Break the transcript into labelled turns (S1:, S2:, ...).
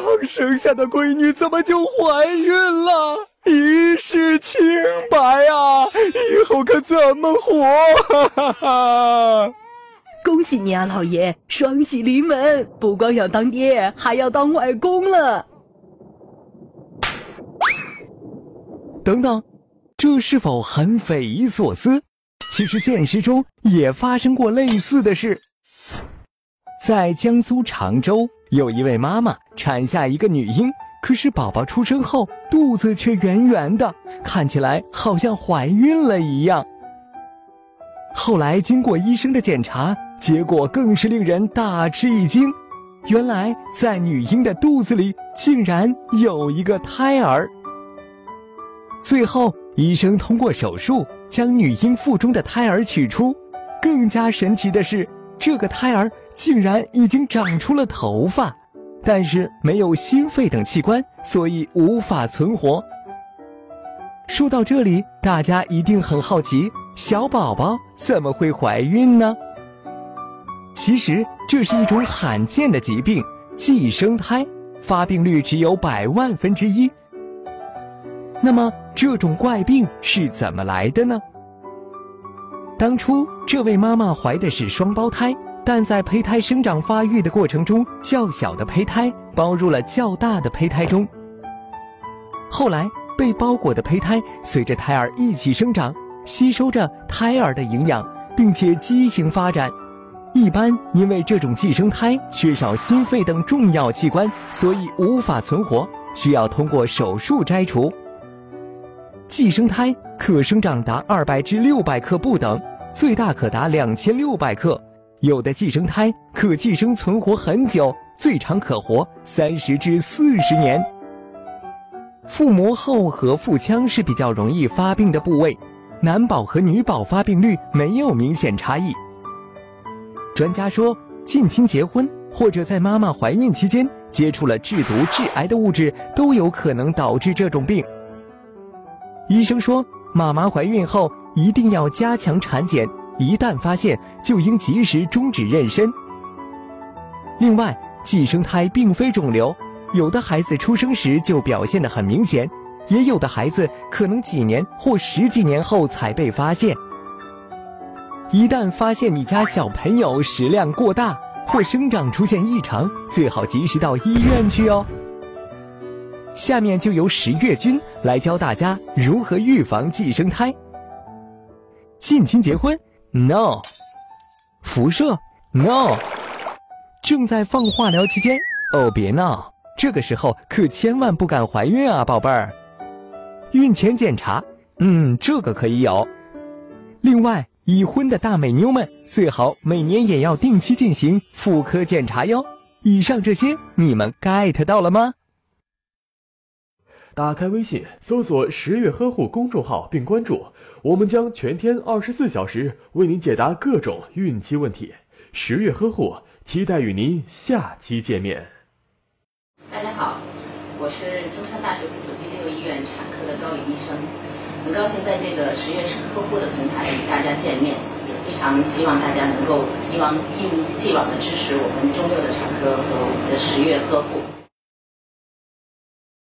S1: 刚生下的闺女怎么就怀孕了？一世清白啊！以后可怎么活？哈哈哈！
S2: 恭喜你啊，老爷，双喜临门，不光要当爹，还要当外公了。
S1: 等等，这是否很匪夷所思？其实现实中也发生过类似的事。在江苏常州，有一位妈妈产下一个女婴，可是宝宝出生后肚子却圆圆的，看起来好像怀孕了一样。后来经过医生的检查，结果更是令人大吃一惊，原来在女婴的肚子里竟然有一个胎儿。最后，医生通过手术将女婴腹中的胎儿取出，更加神奇的是，这个胎儿竟然已经长出了头发，但是没有心肺等器官，所以无法存活。说到这里，大家一定很好奇，小宝宝怎么会怀孕呢？其实这是一种罕见的疾病——寄生胎，发病率只有百万分之一。那么这种怪病是怎么来的呢？当初这位妈妈怀的是双胞胎，但在胚胎生长发育的过程中，较小的胚胎包入了较大的胚胎中。后来被包裹的胚胎随着胎儿一起生长，吸收着胎儿的营养，并且畸形发展。一般因为这种寄生胎缺少心肺等重要器官，所以无法存活，需要通过手术摘除。寄生胎可生长达二百至六百克不等，最大可达两千六百克。有的寄生胎可寄生存活很久，最长可活三十至四十年。腹膜后和腹腔是比较容易发病的部位，男宝和女宝发病率没有明显差异。专家说，近亲结婚或者在妈妈怀孕期间接触了致毒致癌的物质，都有可能导致这种病。医生说，妈妈怀孕后一定要加强产检，一旦发现就应及时终止妊娠。另外，寄生胎并非肿瘤，有的孩子出生时就表现得很明显，也有的孩子可能几年或十几年后才被发现。一旦发现你家小朋友食量过大或生长出现异常，最好及时到医院去哦。下面就由十月君来教大家如何预防寄生胎。近亲结婚？No。辐射？No。正在放化疗期间？哦，别闹，这个时候可千万不敢怀孕啊，宝贝儿。孕前检查？嗯，这个可以有。另外，已婚的大美妞们最好每年也要定期进行妇科检查哟。以上这些你们 get 到了吗？
S3: 打开微信，搜索“十月呵护”公众号并关注，我们将全天二十四小时为您解答各种孕期问题。十月呵护，期待与您下期见面。
S4: 大家好，我是中山大学附属第六医院产科的高宇医生，很高兴在这个十月呵护的平台与大家见面，也非常希望大家能够一往一如既往的支持我们中六的产科和我们的十月呵护。